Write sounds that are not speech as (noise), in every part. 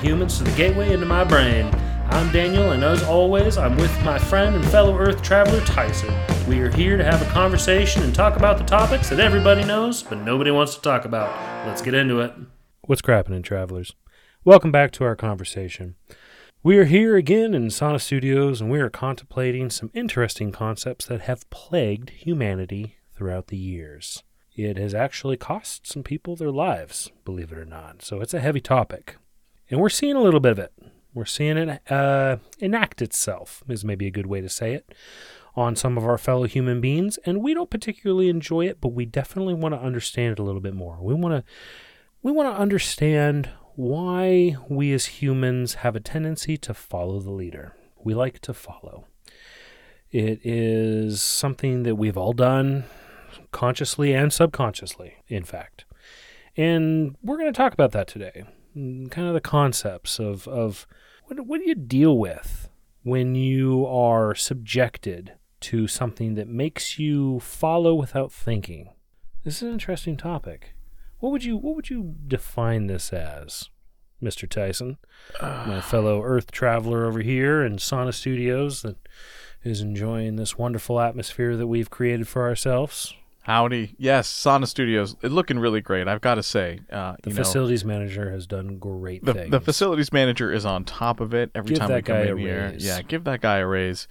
humans, to the gateway into my brain. I'm Daniel, and as always, I'm with my friend and fellow Earth traveler Tyson. We are here to have a conversation and talk about the topics that everybody knows, but nobody wants to talk about. Let's get into it. What's crapping, travelers? Welcome back to our conversation. We are here again in Sauna Studios, and we are contemplating some interesting concepts that have plagued humanity throughout the years. It has actually cost some people their lives, believe it or not. So it's a heavy topic. And we're seeing a little bit of it. We're seeing it uh, enact itself, is maybe a good way to say it, on some of our fellow human beings. And we don't particularly enjoy it, but we definitely want to understand it a little bit more. We want to we want to understand why we as humans have a tendency to follow the leader. We like to follow. It is something that we've all done consciously and subconsciously, in fact. And we're going to talk about that today. Kind of the concepts of, of what, what do you deal with when you are subjected to something that makes you follow without thinking? This is an interesting topic. What would you what would you define this as, Mr. Tyson? My ah. fellow Earth traveler over here in Sauna Studios that is enjoying this wonderful atmosphere that we've created for ourselves. Howdy. Yes, Sauna Studios. It's looking really great, I've got to say. Uh, The you know, facilities manager has done great the, things. the facilities manager is on top of it every Give time we come in a here. raise. Yeah, give that guy a raise.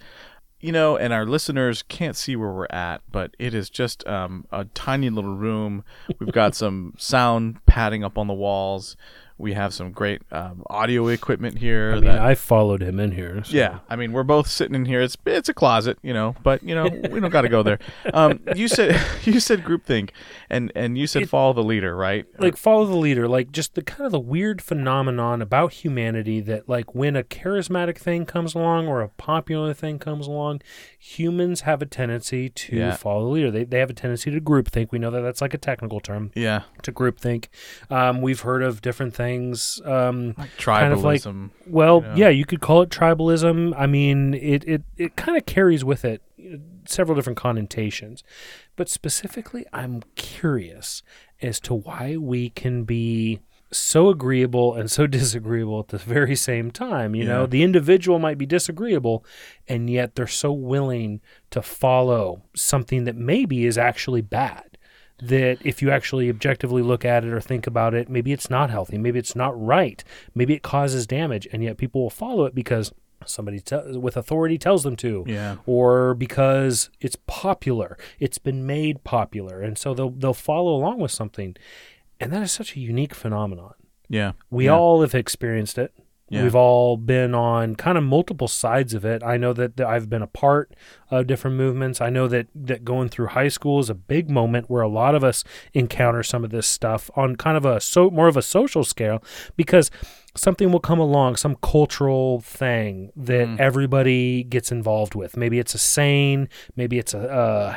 You know, and our listeners can't see where we're at, but it is just um, a tiny little room. We've got (laughs) some sound padding up on the walls. We have some great um, audio equipment here. I mean, that- I followed him in here. so- Yeah, I mean, we're both sitting in here. It's it's a closet, you know, but you know, we don't got to go there. (laughs) Um, you said (laughs) you said groupthink, and and you said It- follow the leader, right? like follow the leader like just the kind of the weird phenomenon about humanity that like when a charismatic thing comes along or a popular thing comes along humans have a tendency to Yeah. follow the leader they, they have a tendency to groupthink we know that that's like a technical term yeah, to groupthink um, we've heard of different things um, like Kind of like- tribalism. well Yeah. yeah you could call it tribalism i mean it, it, it kind of carries with it several different connotations but specifically i'm curious as to why we can be so agreeable and so (laughs) disagreeable at the very same time you know the individual might be disagreeable and yet they're so willing to follow something that maybe is actually bad that if you actually objectively look at it or think about it, maybe it's not healthy, maybe it's not right, maybe it causes damage, and yet people will follow it because somebody te- with authority tells them to, Yeah, or because it's popular, it's been made popular, and so they'll they'll follow along with something, and that is such a unique phenomenon. yeah. We yeah. all have experienced it. Yeah. We've all been on kind of multiple sides of it. I know that, that I've been a part of different movements. I know that, that going through high school is a big moment where a lot of us encounter some of this stuff on kind of a so more of a social scale because something will come along, some cultural thing that Mm. everybody gets involved with. Maybe it's a saying, maybe it's a,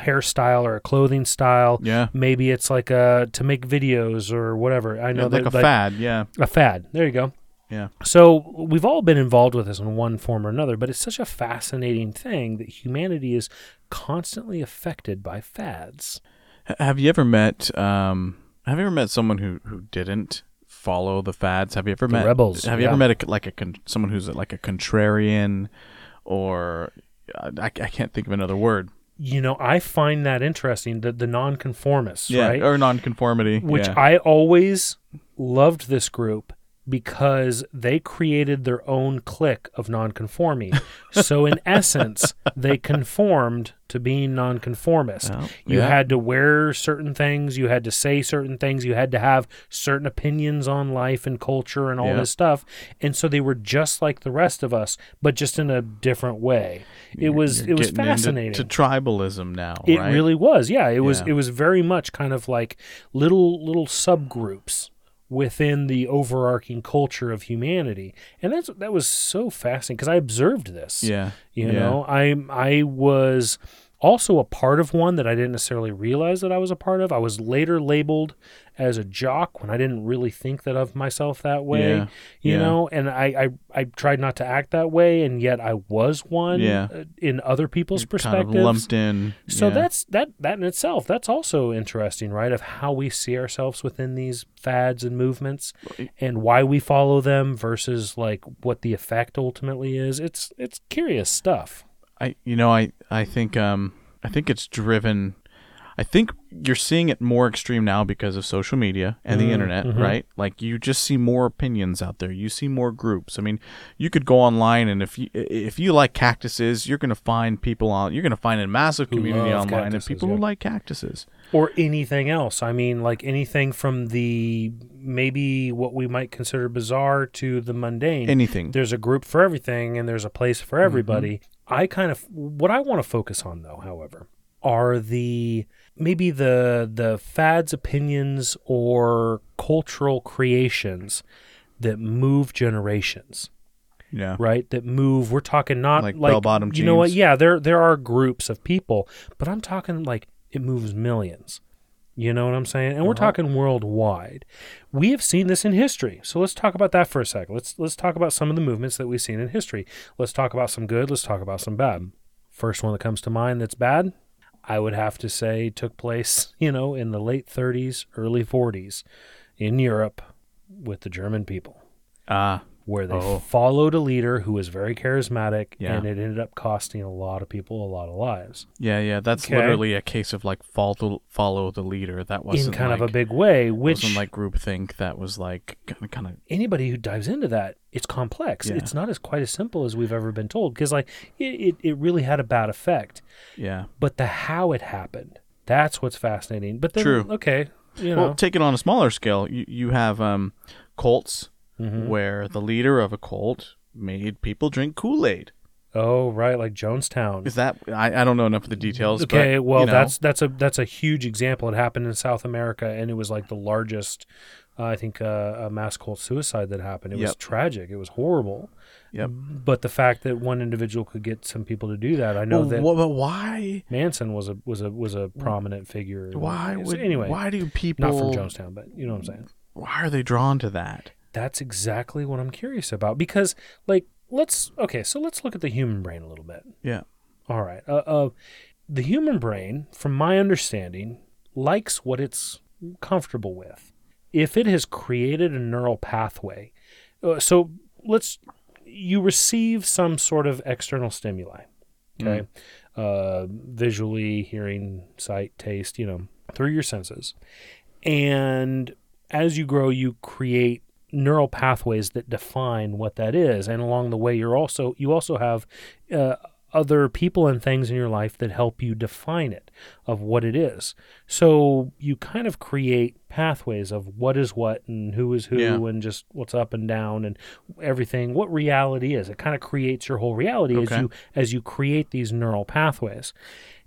a hairstyle or a clothing style. yeah. Maybe it's like a to make videos or whatever. I know Yeah, like that a fad. Yeah, a fad. There you go. Yeah. So we've all been involved with this in one form or another, but it's such a fascinating thing that humanity is constantly affected by fads. Have you ever met um Have you ever met someone who who didn't follow the fads? Have you ever The met rebels, Have you yeah. ever met a, like a con- someone who's like a contrarian, or I, I can't think of another word. You know, I find that interesting, the, the nonconformists, right? or nonconformity. Which yeah. I always loved this group because they created their own clique of nonconforming. so in (laughs) essence, they conformed to being nonconformist. Well, You yeah. had to wear certain things, you had to say certain things, you had to have certain opinions on life and culture and all Yeah. this stuff. And so they were just like the rest of us, but just in a different way. It was you're it was into- fascinating. to tribalism now. It right? really was. Yeah, it was Yeah. it was very much kind of like little little subgroups within the overarching culture of humanity. And that's that was so fascinating because I observed this. Yeah. You yeah. know, I I was also a part of one that I didn't necessarily realize that I was a part of. I was later labeled as a jock when I didn't really think that of myself that way, Yeah, you yeah. know, and I, I, I tried not to act that way, and yet I was one Yeah. uh, in other people's kind perspectives. of lumped in. So yeah. that's that that in itself that's also interesting, right? Of how we see ourselves within these fads and movements and why we follow them versus like what the effect ultimately is. It's it's curious stuff. I you know I I think um I think it's driven I think you're seeing it more extreme now because of social media and the Mm, internet, mhm. right? Like you just see more opinions out there. You see more groups. I mean, you could go online and if you if you like cactuses, you're going to find people on you're going to find a massive community online of people yeah. who like cactuses. Or anything else. I mean, like anything from the maybe what we might consider bizarre to the mundane. Anything. there's a group for everything and there's a place for everybody. I kind of what I want to focus on though, however, are the maybe the the fads, opinions or cultural creations that move generations, yeah. right? That move we're talking not Like like, bell-bottom You know what? Yeah, there there are groups of people, but I'm talking like it moves millions. You know what I'm saying? And we're Uh-huh. talking worldwide. We have seen this in history. So let's talk about that for a second. Let's let's talk about some of the movements that we've seen in history. Let's talk about some good, let's talk about some bad. First one that comes to mind that's bad, I would have to say took place, (laughs) you know, in the late 30s, early 40s in Europe with the German people. Ah, where they Oh. followed a leader who was very charismatic Yeah. and it ended up costing a lot of people a lot of lives. yeah, yeah. That's Okay. literally a case of like follow follow the leader. That wasn't in kind like, of a big way, which wasn't like groupthink. That was like kind of anybody who dives into that, it's complex. Yeah. It's not as quite as simple as we've ever been told because like it, it, it really had a bad effect. yeah. But the how it happened, that's what's fascinating. But then True. okay, you Well, take it on a smaller scale. You you have um, cults Mhm. where the leader of a cult made people drink Kool Aid. Oh, right, like Jonestown. Is that I, I don't know enough of the details. Okay, but, well you know, that's that's a that's a huge example. It happened in South America, and it was like the largest, uh, I think, uh, a mass cult suicide that happened. It was tragic. It was horrible. Yep. But the fact that one individual could get some people to do that, I know well, that but why? Manson was a was a was a prominent figure. Why So would anyway? Why do people? Not from Jonestown, but you know what I'm saying. Why are they drawn to that? That's exactly what I'm curious about because, like, let's okay, so let's look at the human brain a little bit. Yeah. All right. Uh, uh, the human brain, from my understanding, likes what it's comfortable with. If it has created a neural pathway, uh, so let's you receive some sort of external stimuli, okay, uh, visually, hearing, sight, taste, you know, through your senses, and as you grow, you create neural pathways that define what that is, and along the way, you're also you also have uh, other people and things in your life that help you define it of what it is. So you kind of create pathways of what is what and who is who Yeah. and just what's up and down and everything what reality is. It kind of creates your whole reality as you as you create these neural pathways.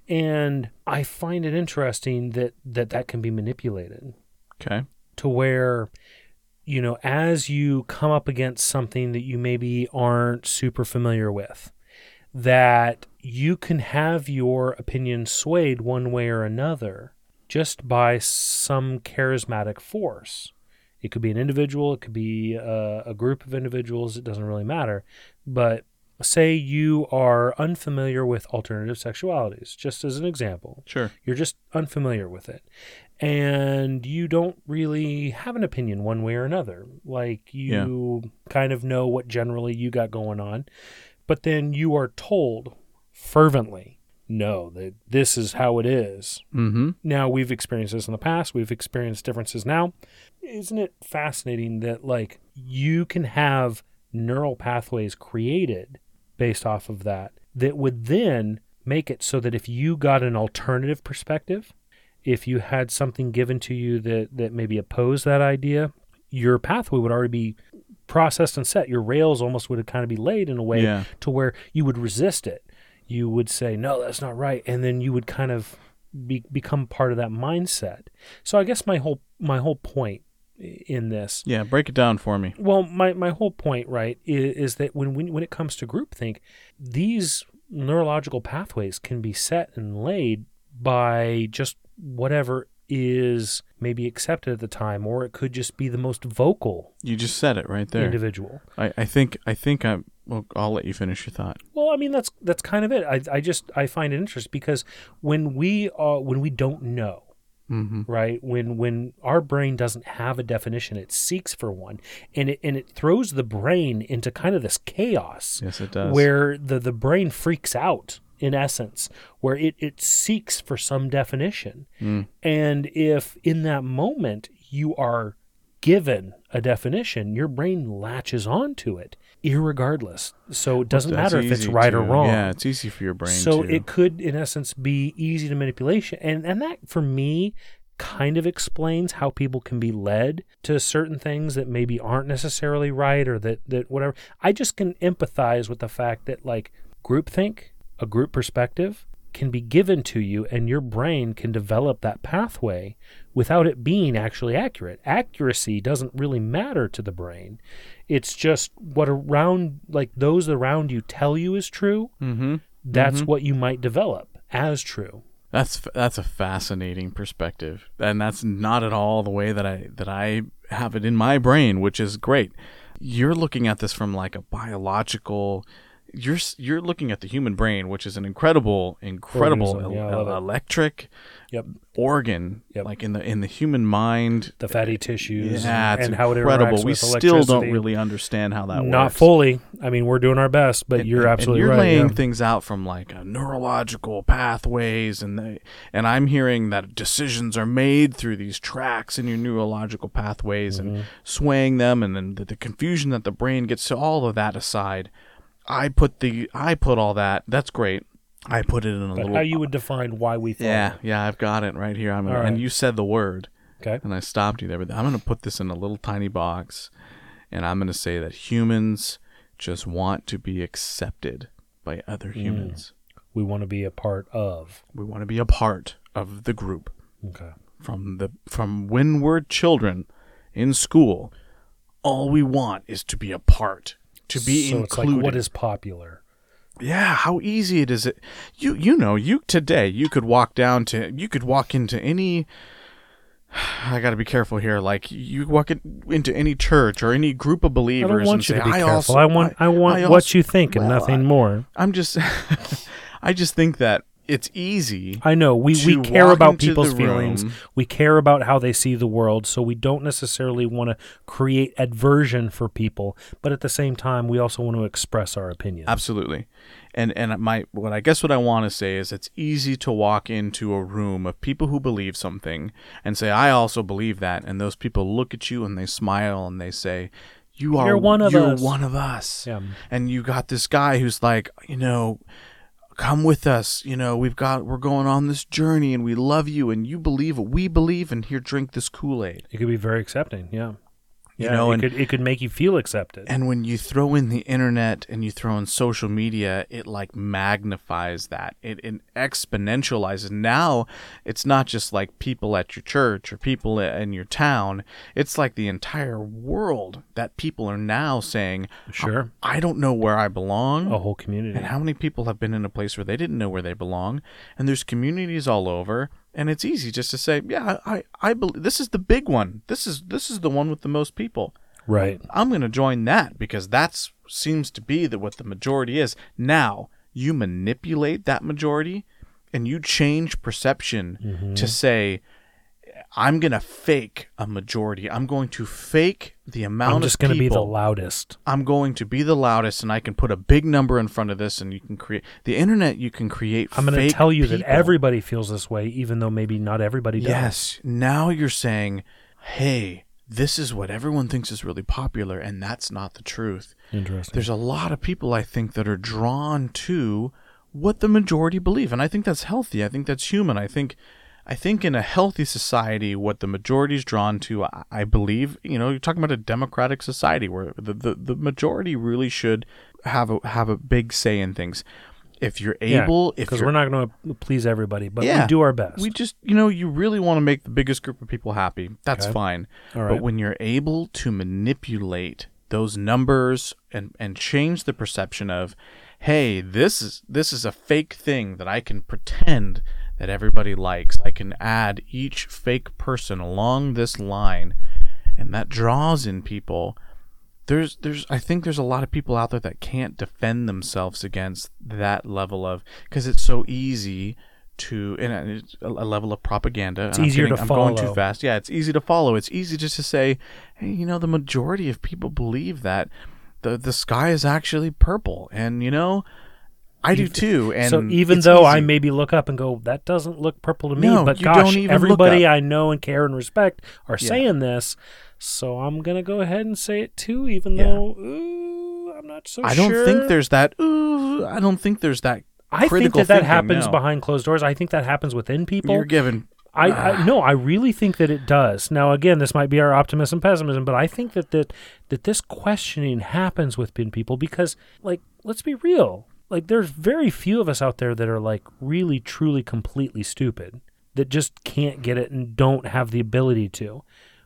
And I find it interesting that that, that can be manipulated Okay. to where you know as you come up against something that you maybe aren't super familiar with that you can have your opinion swayed one way or another just by some charismatic force. It could be an individual it could be a, a group of individuals it doesn't really matter. But say you are unfamiliar with alternative sexualities just as an example Sure. you're just unfamiliar with it. And you don't really have an opinion one way or another. Like you kind of know what generally you got going on, but then you are told fervently, no, that this is how it is. Mm-hmm. Now, we've experienced this in the past, we've experienced differences now. Isn't it fascinating that, like, you can have neural pathways created based off of that that would then make it so that if you got an alternative perspective, if you had something given to you that, that maybe opposed that idea, your pathway would already be processed and set. Your rails almost would kind of be laid in a way Yeah. to where you would resist it. You would say, no, that's not right. And then you would kind of be, become part of that mindset. So I guess my whole, my whole point in this Yeah. Break it down for me. well, my, my whole point, right, is, is that when, when when it comes to groupthink, these neurological pathways can be set and laid by just whatever is maybe accepted at the time, or it could just be the most vocal You just said it right there. individual. I, I think I think I'm. Well, I'll let you finish your thought. Well, I mean that's that's kind of it. I, I just I find it interesting because when we uh, when we don't know, Mm-hmm. right? When when our brain doesn't have a definition, it seeks for one, and it and it throws the brain into kind of this chaos Yes, it does. where the the brain freaks out in essence, where it it seeks for some definition, Mm. and if in that moment you are given a definition, your brain latches onto it, irregardless. So it doesn't That's matter if it's right or wrong. Yeah, it's easy for your brain. So to, it could, in essence, be easy to manipulation, and and that for me kind of explains how people can be led to certain things that maybe aren't necessarily right or that that whatever. I just can empathize with the fact that like groupthink, a group perspective can be given to you and your brain can develop that pathway without it being actually accurate. Accuracy doesn't really matter to the brain. It's just what around like those around you tell you is true Mm-hmm. that's what you might develop as true. That's that's a fascinating perspective, and that's not at all the way that I that I have it in my brain, which is great. You're looking at this from like a biological. You're you're looking at the human brain, which is an incredible, incredible yeah, el- electric Yep. organ, Yep. like in the in the human mind. The fatty tissues Yeah, and, and how it incredible. We still don't really understand how that Not works. fully. I mean, we're doing our best, but And- you're and- absolutely and you're right. laying yeah. things out from like a neurological pathways and the, and I'm hearing that decisions are made through these tracks in your neurological pathways Mm-hmm. and swaying them and then the, the confusion that the brain gets to all of that aside I put the I put all that that's great I put it in a but little how you would define why we thought yeah yeah I've got it right here I'm gonna, right. and you said the word Okay. and I stopped you there. But I'm going to put this in a little tiny box, and I'm going to say that humans just want to be accepted by other Mm. humans. We want to be a part of. We want to be a part of the group Okay. from the from when we're children in school. All we want is to be a part, to be so it's included. like what is popular. Yeah, how easy it is it you you know, you today you could walk down to you could walk into any (sighs) I got to be careful here. Like you walk in, into any church or any group of I believers don't and want you say, to be "I careful. also I want I, want I what you think and Well, nothing I- more. I'm just (laughs) I just think that it's easy. I know we, we care about people's feelings. room- We care about how they see the world, so we don't necessarily want to create aversion for people, but at the same time, we also want to express our opinions. Absolutely. And and my what I guess what I want to say is it's easy to walk into a room of people who believe something and say I also believe that and those people look at you and they smile and they say you are You're one of you're us." one of us. Yeah. And you got this guy who's like, you know, come with us, you know, we've got we're going on this journey and we love you and you believe what we believe and here drink this Kool-Aid. It could be very accepting. Yeah. You Yeah, know, it and- could it could make you feel accepted. And when you throw in the internet and you throw in social media, it like magnifies that. It, it exponentializes. Now, it's not just like people at your church or people in your town. It's like the entire world that people are now saying, oh, Sure. I don't know where I belong. A whole community. And how many people have been in a place where they didn't know where they belong? And there's communities all over, and it's easy just to say, "Yeah, I, I believe this is the big one. This is this is the one with the most people. Right. I'm going to join that because that's seems to be the, what the majority is. Now you manipulate that majority, and you change perception Mm-hmm. to say." I'm gonna fake a majority. I'm going to fake the amount I'm just going to be the loudest. I'm going to be the loudest, and I can put a big number in front of this, and you can create the internet. You can create. I'm going to tell you that everybody feels this way, even though maybe not everybody does. Yes. Now you're saying, "Hey, this is what everyone thinks is really popular, and that's not the truth." Interesting. There's a lot of people I think that are drawn to what the majority believe, and I think that's healthy. I think that's human. I think. I think in a healthy society, what the majority is drawn to, I, believe, you know, you're talking about a democratic society where the, the, the majority really should have a have a big say in things. If you're able, if because we're not going to please everybody, but Yeah. we do our best. we just, you know, you really want to make the biggest group of people happy. That's Okay. fine. All But when you're able to manipulate those numbers and and change the perception of hey this is this is a fake thing that i can pretend that everybody likes i can add each fake person along this line and that draws in people there's there's I think there's a lot of people out there that can't defend themselves against that level of because it's so easy to and a, a level of propaganda. It's easier to getting- I'm going too fast. Yeah, it's easy to follow. It's easy just to say, hey, you know, the majority of people believe that the the sky is actually purple, and you know, I do too. And so even though I maybe look up and go, that doesn't look purple to me, No, but gosh, don't even look everybody. I know and care and respect are Yeah. saying this, so I'm gonna go ahead and say it too, even Yeah. though ooh, I'm not so I don't sure. think there's that. Ooh, I don't think there's that. I think that that happens no. behind closed doors. I think that happens within people. You're given. I, I ah. no, I really think that it does. Now, again, this might be our optimism, pessimism, but I think that that that this questioning happens within people because, like, let's be real. Like, there's very few of us out there that are like really, truly, completely stupid that just can't get it and don't have the ability to.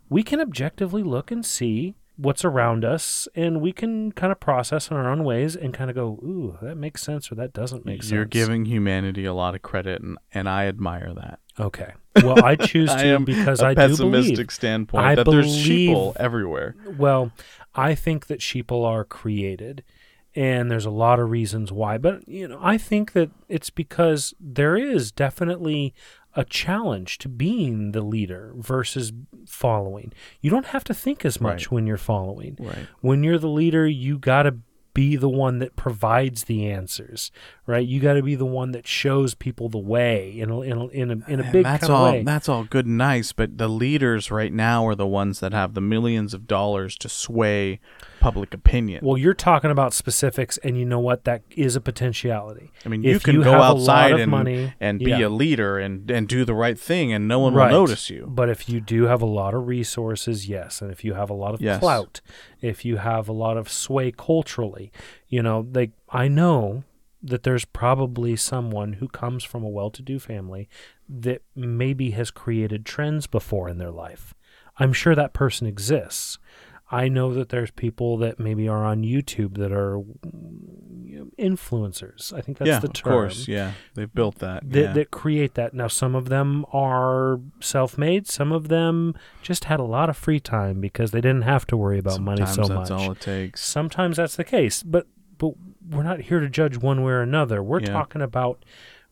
We can objectively look and see what's around us, and we can kind of process in our own ways and kind of go, "Ooh, that makes sense," or "That doesn't make sense." You're giving humanity a lot of credit, and, and I admire that. Okay. Well, I choose (laughs) I to am because I do pessimistic believe. standpoint I that there's believe- sheeple everywhere. Well, I think that sheeple are created, and there's a lot of reasons why. But you know, I think that it's because there is definitely a challenge to being the leader versus following. You don't have to think as much Right. when you're following. Right. When you're the leader, you got to be the one that provides the answers, right? You got to be the one that shows people the way in a, in a, in a, in a big that's all. way. That's all good and nice, but the leaders right now are the ones that have the millions of dollars to sway public opinion. Well, you're talking about specifics, and you know what? That is a potentiality. I mean, you if can you go outside and money, and be yeah. a leader and and do the right thing, and no one Right. will notice you. But if you do have a lot of resources, yes, and if you have a lot of Yes. clout, if you have a lot of sway culturally, you know, like I know that there's probably someone who comes from a well-to-do family that maybe has created trends before in their life. I'm sure that person exists. I know that there's people that maybe are on YouTube that are influencers. I think that's yeah, the of term course. Yeah, they've built that. that, yeah. that create that. Now, some of them are self-made. Some of them just had a lot of free time because they didn't have to worry about money so Sometimes much. that's all it takes. Sometimes that's the case, but but we're not here to judge one way or another. We're Yeah. talking about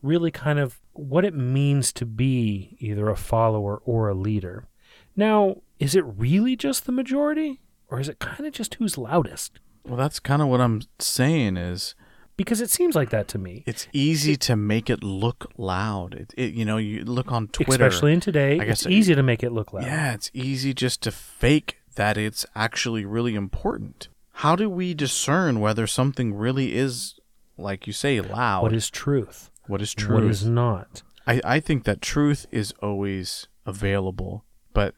really kind of what it means to be either a follower or a leader. Now, is it really just the majority, or is it kind of just who's loudest? Well, that's kind of what I'm saying. Is Because it seems like that to me. it's easy to make it look loud. It, it you know you look on Twitter, Especially in today, I guess it's it- easy to make it look loud. Yeah, it's easy just to fake that it's actually really important. How do we discern whether something really is, like you say, loud? What is truth? what is truth? is not? I, I think that truth is always available, but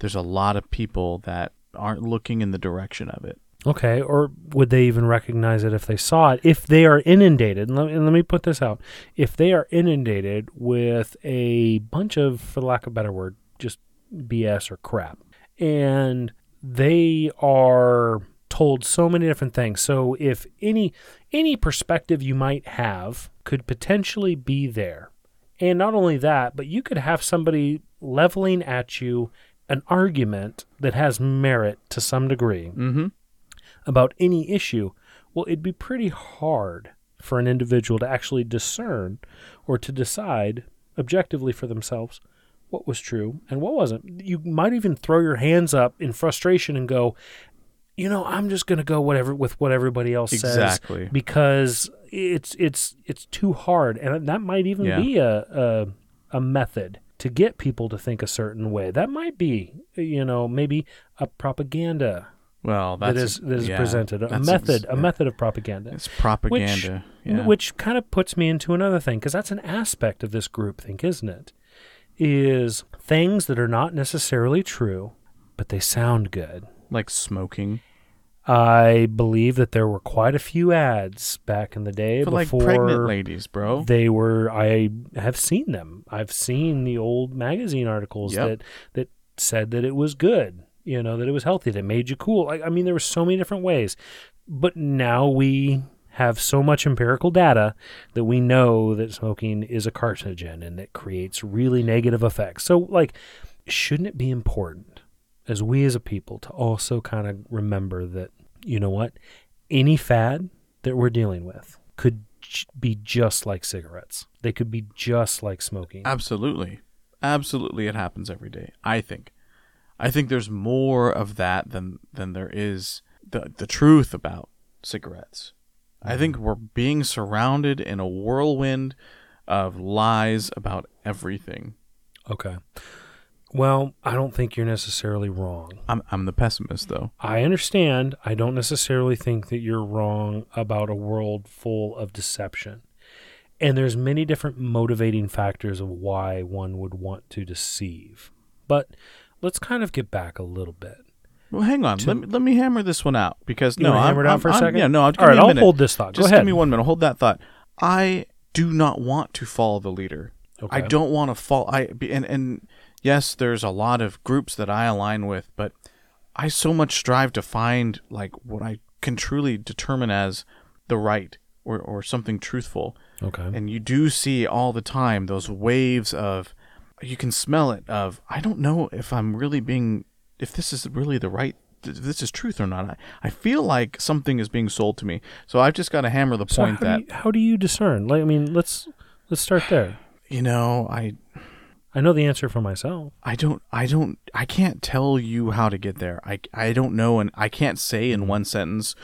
there's a lot of people that aren't looking in the direction of it. Okay, or would they even recognize it if they saw it? If they are inundated, and let, and let me put this out: if they are inundated with a bunch of, for lack of a better word, just BS or crap, and they are told so many different things. So if any any perspective you might have could potentially be there, and not only that, but you could have somebody leveling at you an argument that has merit to some degree Mm-hmm. about any issue, well, it'd be pretty hard for an individual to actually discern or to decide objectively for themselves what was true and what wasn't. You might even throw your hands up in frustration and go, you know, I'm just going to go whatever with what everybody else Exactly. says because it's it's it's too hard, and that might even Yeah. be a, a a method to get people to think a certain way. That might be, you know, maybe a propaganda Well, that's that is that is yeah, presented. A method, ex- a method of propaganda. It's propaganda. yeah. Which kind of puts me into another thing because that's an aspect of this group think, isn't it? Is things that are not necessarily true, but they sound good. like smoking I believe that there were quite a few ads back in the day for like before pregnant ladies, bro. they were. I have seen them. I've seen the old magazine articles Yep. that that said that it was good. you know, that it was healthy, that it made you cool. Like, I mean, there were so many different ways. But now we have so much empirical data that we know that smoking is a carcinogen and that creates really negative effects. So, like, shouldn't it be important as we as a people to also kind of remember that, you know what, any fad that we're dealing with could j- be just like cigarettes. They could be just like smoking. Absolutely. Absolutely it happens every day, I think. I think there's more of that than than there is the the truth about cigarettes. I think mm-hmm. we're being surrounded in a whirlwind of lies about everything. Okay. Well, I don't think you're necessarily wrong. I'm I'm the pessimist though. I understand. I don't necessarily think that you're wrong about a world full of deception. And there's many different motivating factors of why one would want to deceive. But let's kind of get back a little bit. Well, hang on. let me let me hammer this one out because You no, I'm, hammer it out I'm- for a I'm- second? Yeah, no. I'll All right, give me a I'll hold this thought. Go Just ahead. give me one minute. Hold that thought. I do not want to follow the leader. Okay. I don't want to fall. I and and yes, there's a lot of groups that I align with, but I so much strive to find like what I can truly determine as the right or or something truthful. Okay. And you do see all the time those waves of you can smell it of I don't know if I'm really being if this is really the right if this is truth or not. I, I feel like something is being sold to me. So I've just got to hammer the So point how, that do you, how do you discern? Like, I mean, let's let's start there. you know, I I know the answer for myself. I don't I don't I can't tell you how to get there. I I don't know and I can't say in mm-hmm. one sentence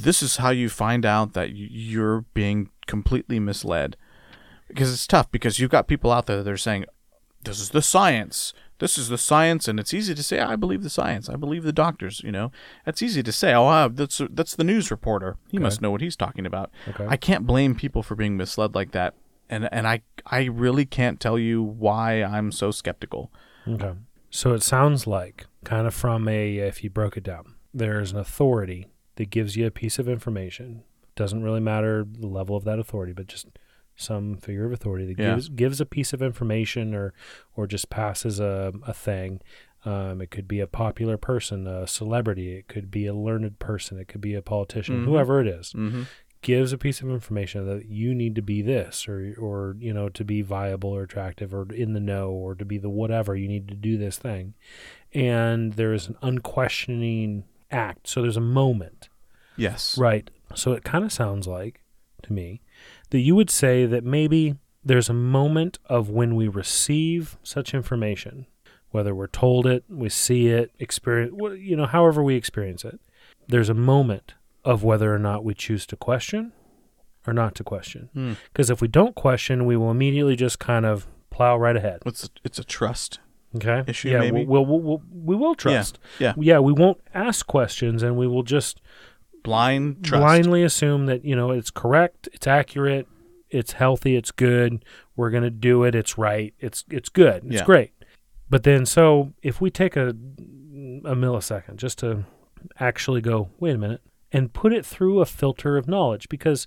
this is how you find out that you're being completely misled. Because it's tough because you've got people out there that are saying this is the science. This is the science and it's easy to say I believe the science. I believe the doctors, you know. It's easy to say, "Oh, that's that's the news reporter. He Okay. must know what he's talking about." Okay. I can't blame people for being misled like that. And and I I really can't tell you why I'm so skeptical. Okay. So it sounds like, kind of from a, if you broke it down, there's an authority that gives you a piece of information. Doesn't really matter the level of that authority, but just some figure of authority that Yeah. gives gives a piece of information or or just passes a a thing. Um, it could be a popular person, a celebrity. It could be a learned person. It could be a politician, Mhm. whoever it is Mm-hmm. Gives a piece of information that you need to be this or or you know to be viable or attractive or in the know or to be the whatever you need to do this thing. And there is an unquestioning act. So there's a moment. Yes. right. So it kind of sounds like to me that you would say that maybe there's a moment of when we receive such information whether we're told it we see it experience you know however we experience it there's a moment of whether or not we choose to question or not to question Hmm. because if we don't question we will immediately just kind of plow right ahead It's it's a trust. okay Issue, yeah maybe? We'll, we'll, we'll, we will trust Yeah. yeah we won't ask questions and we will just Blind trust. blindly assume that you know it's correct, it's accurate, it's healthy, it's good. We're gonna do it. It's right. It's it's good. It's Yeah. great. But then, so if we take a a millisecond just to actually go, wait a minute, and put it through a filter of knowledge, because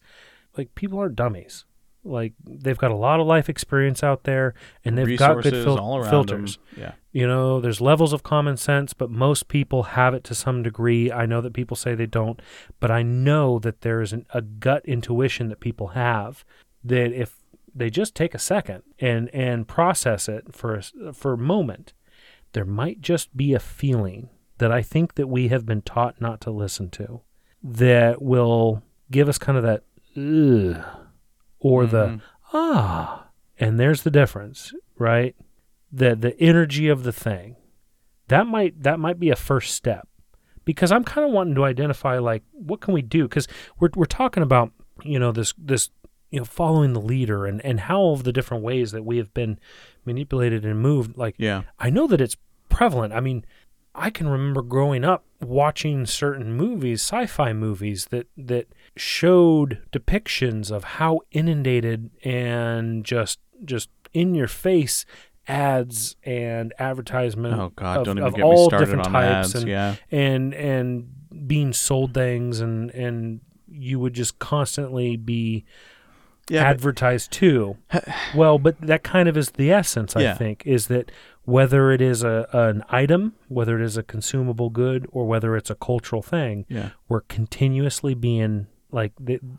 like people aren't dummies. Like they've got a lot of life experience out there, and they've got good Resources fil- all around filters. them. Yeah. You know, there's levels of common sense, but most people have it to some degree. I know that people say they don't, but I know that there is an, a gut intuition that people have that if they just take a second and and process it for a, for a moment, there might just be a feeling that I think that we have been taught not to listen to that will give us kind of that or the Mhm. ah and there's the difference right the the energy of the thing that might that might be a first step because i'm kind of wanting to identify like what can we do because we're, we're talking about you know this this you know following the leader and and how of the different ways that we have been manipulated and moved like Yeah. I know that it's prevalent. I mean, I can remember growing up watching certain movies, sci-fi movies that that showed depictions of how inundated and just just in your face ads and advertisement Oh God! of, don't even get me started on ads. and yeah. and and being sold things and and you would just constantly be Yeah, but- advertised to. (sighs) well, but that kind of is the essence, I Yeah. think, is that whether it is a an item, whether it is a consumable good, or whether it's a cultural thing, yeah, we're continuously being like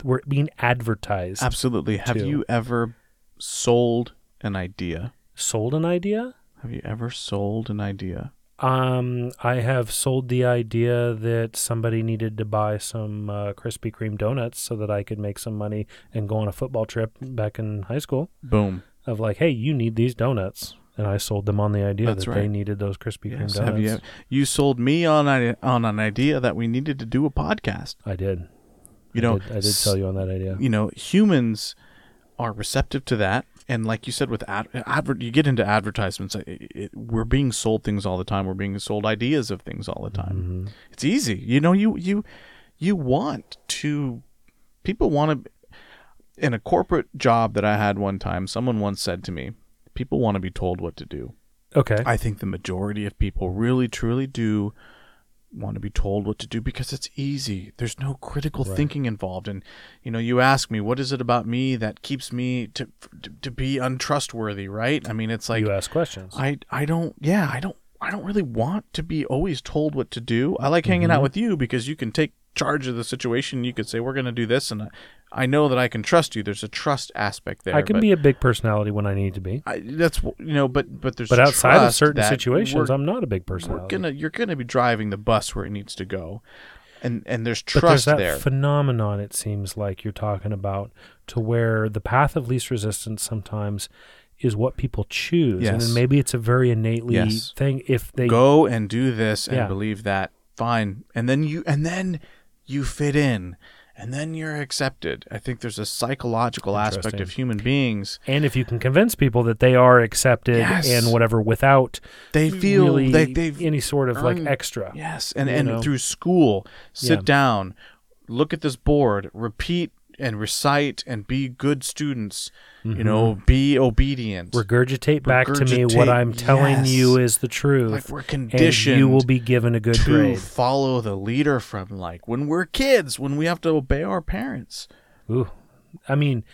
we're being advertised. absolutely. Have you ever sold an idea? Sold an idea. Have you ever sold an idea? Um, I have sold the idea that somebody needed to buy some uh, Krispy Kreme donuts so that I could make some money and go on a football trip back in high school. Boom. Of like, hey, you need these donuts, and I sold them on the idea That's that they needed those Krispy Kreme Yes. donuts. Have you? You sold me on on an idea that we needed to do a podcast. I did. You I know, did, I did tell you on that idea. you know, humans are receptive to that. And like you said, with ad, advert, you get into advertisements. It, it, we're being sold things all the time. We're being sold ideas of things all the time. Mhm. It's easy, you know. You you you want to. People want to. In a corporate job that I had one time, someone once said to me, "People want to be told what to do." Okay. I think the majority of people really truly do want to be told what to do because it's easy. There's no critical Right. thinking involved and you know, you ask me what is it about me that keeps me to to, to be untrustworthy, right? I mean, it's like you ask questions. I I don't yeah, I don't I don't really want to be always told what to do. I like hanging out Mhm. with you because you can take charge of the situation. You could say we're going to do this and I, I know that I can trust you. There's a trust aspect there. I can be a big personality when I need to be, I, that's you know, but but there's but outside of certain situations, I'm not a big we're personality. gonna you're gonna be driving the bus where it needs to go, and and there's But there's trust that there. phenomenon, it seems like you're talking about, to where the path of least resistance sometimes is what people choose. And Yes. then maybe it's a very innately Yes. thing. If they go and do this and Yeah. believe that, fine, and then you and then you fit in, and then you're accepted. I think there's a psychological aspect of human beings. and if you can convince people that they are accepted Yes. and whatever without They feel really they they've any sort of like extra. Yes, and and know? through school, sit Yeah. down, look at this board, repeat and recite, and be good students. You know, be obedient. Mm-hmm. Regurgitate back to me what I'm telling yes. you is the truth. like we're and conditioned. you will be given a good to grade. follow the leader from like when we're kids, when we have to obey our parents. Ooh. I mean,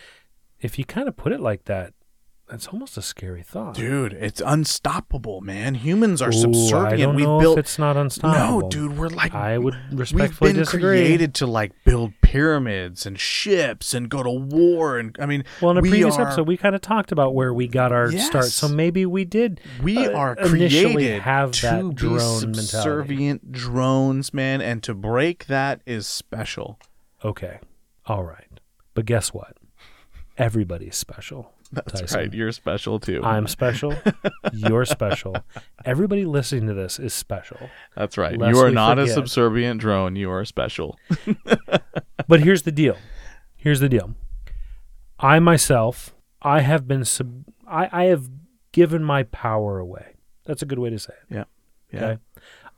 if you kind of put it like that, that's almost a scary thought. Dude, it's unstoppable, man. Humans are Ooh, subservient. I don't We've know built if it's not unstoppable. No, dude, we're like I would respectfully disagree. we've been disagree. created to like build pyramids and ships and go to war and I mean Well, in a we previous are, episode, we kind of talked about where we got our start. So maybe we did. we uh, are created have to that be drone mentality. subservient drones, man, and to break that is special. Okay, all right, but guess what? Everybody's special. That's Tyson. right. You're special too. I'm special. You're (laughs) special. Everybody listening to this is special. That's right. lest you are not a subservient drone. You are special. (laughs) But here's the deal. Here's the deal. I myself, I have been sub. I, I have given my power away. That's a good way to say it. Yeah. Okay.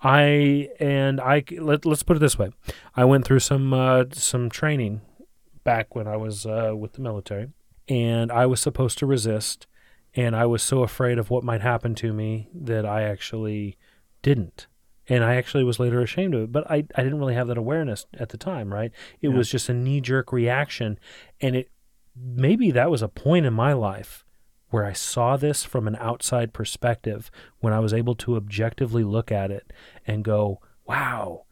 I and I let let's put it this way. I went through some uh, some training back when I was uh, with the military, and I was supposed to resist, and I was so afraid of what might happen to me that I actually didn't. And I actually was later ashamed of it, but I, I didn't really have that awareness at the time, right? It Yeah. was just a knee jerk reaction. And it maybe that was a point in my life where I saw this from an outside perspective when I was able to objectively look at it and go, wow,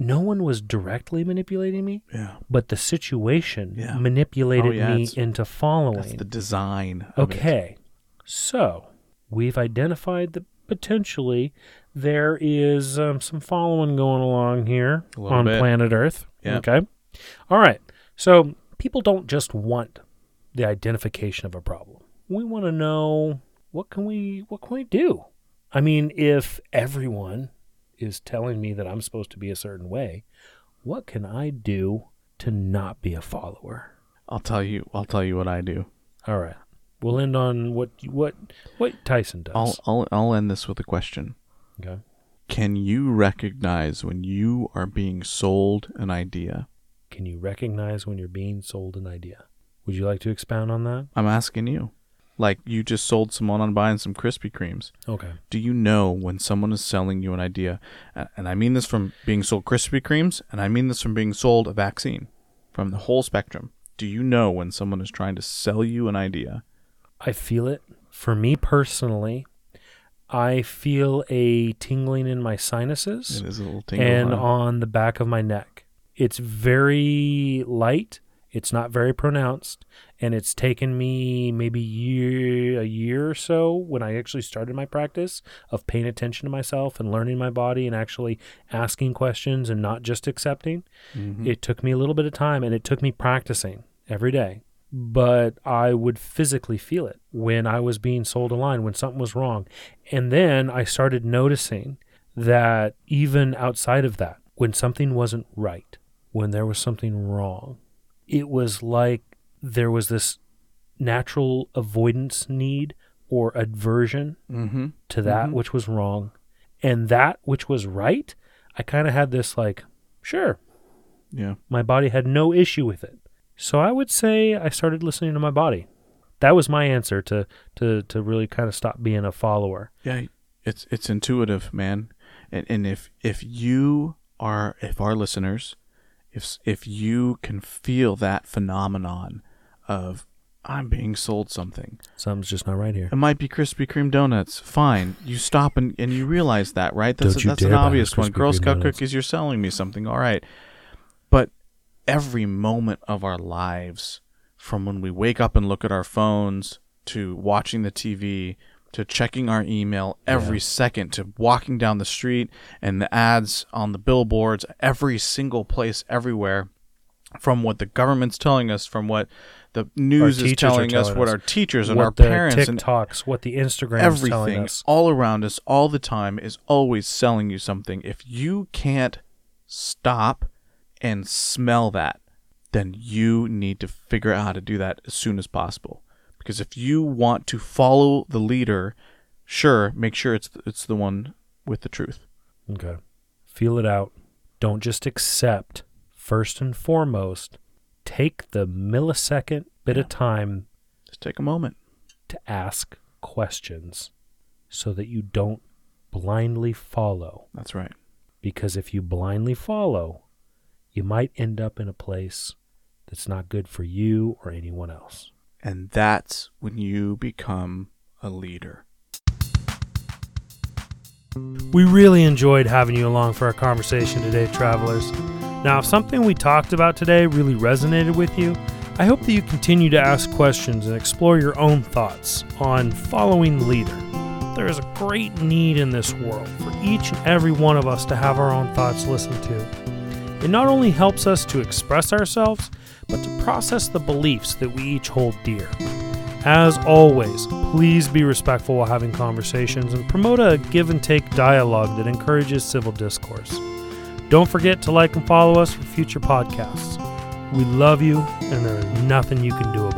no one was directly manipulating me, Yeah. but the situation Yeah. manipulated Oh, yeah, me into following. That's the design. Of it. Okay. So we've identified that potentially there is um, some following going along here on bit. planet Earth. Yeah. Okay. All right. So people don't just want the identification of a problem. We want to know what can we what can we do? I mean, if everyone is telling me that I'm supposed to be a certain way, what can I do to not be a follower? I'll tell you. I'll tell you what I do. All right. We'll end on what what what Tyson does. I'll I'll I'll end this with a question. okay. Can you recognize when you are being sold an idea? Can you recognize when you're being sold an idea? Would you like to expound on that? I'm asking you. Like you just sold someone on buying some Krispy Kremes. Okay. Do you know when someone is selling you an idea? And I mean this from being sold Krispy Kremes, and I mean this from being sold a vaccine, from the whole spectrum. Do you know when someone is trying to sell you an idea? I feel it. For me personally, I feel a tingling in my sinuses It is a little tingle. and on the back of my neck. It's very light. It's not very pronounced, and it's taken me maybe year, a year or so when I actually started my practice of paying attention to myself and learning my body and actually asking questions and not just accepting. Mhm. It took me a little bit of time, and it took me practicing every day. But I would physically feel it when I was being sold a line, when something was wrong. And then I started noticing that even outside of that, when something wasn't right, when there was something wrong, it was like there was this natural avoidance need or aversion Mhm. to that Mhm. which was wrong. And that which was right, I kind of had this like, sure, Yeah. my body had no issue with it. So I would say I started listening to my body. That was my answer to to to really kind of stop being a follower. Yeah, it's it's intuitive, man. And and if if you are if our listeners, if if you can feel that phenomenon of I'm being sold something. Something's just not right here. It might be Krispy Kreme donuts. Fine. You stop and, and you realize that, right? That's Don't a, you that's an dare buy obvious one. Girl Scout cookies, you're selling me something. All right. But every moment of our lives, from when we wake up and look at our phones to watching the TV to checking our email every Yeah. second to walking down the street and the ads on the billboards, every single place, everywhere, from what the government's telling us, from what the news is are telling us, telling what our teachers and what our parents and TikToks, what the Instagram telling everything us. all around us all the time is always selling you something if you can't stop and smell that then you need to figure out how to do that as soon as possible because if you want to follow the leader sure make sure it's it's the one with the truth Okay. Feel it out. Don't just accept. First and foremost, take the millisecond bit of time just take a moment to ask questions so that you don't blindly follow. that's right Because if you blindly follow, you might end up in a place that's not good for you or anyone else. And that's when you become a leader We really enjoyed having you along for our conversation today, travelers. Now, if something we talked about today really resonated with you, I hope that you continue to ask questions and explore your own thoughts on following the leader. There is a great need in this world for each and every one of us to have our own thoughts listened to. It not only helps us to express ourselves, but to process the beliefs that we each hold dear. As always, please be respectful while having conversations and promote a give and take dialogue that encourages civil discourse. Don't forget to like and follow us for future podcasts. We love you, and there is nothing you can do.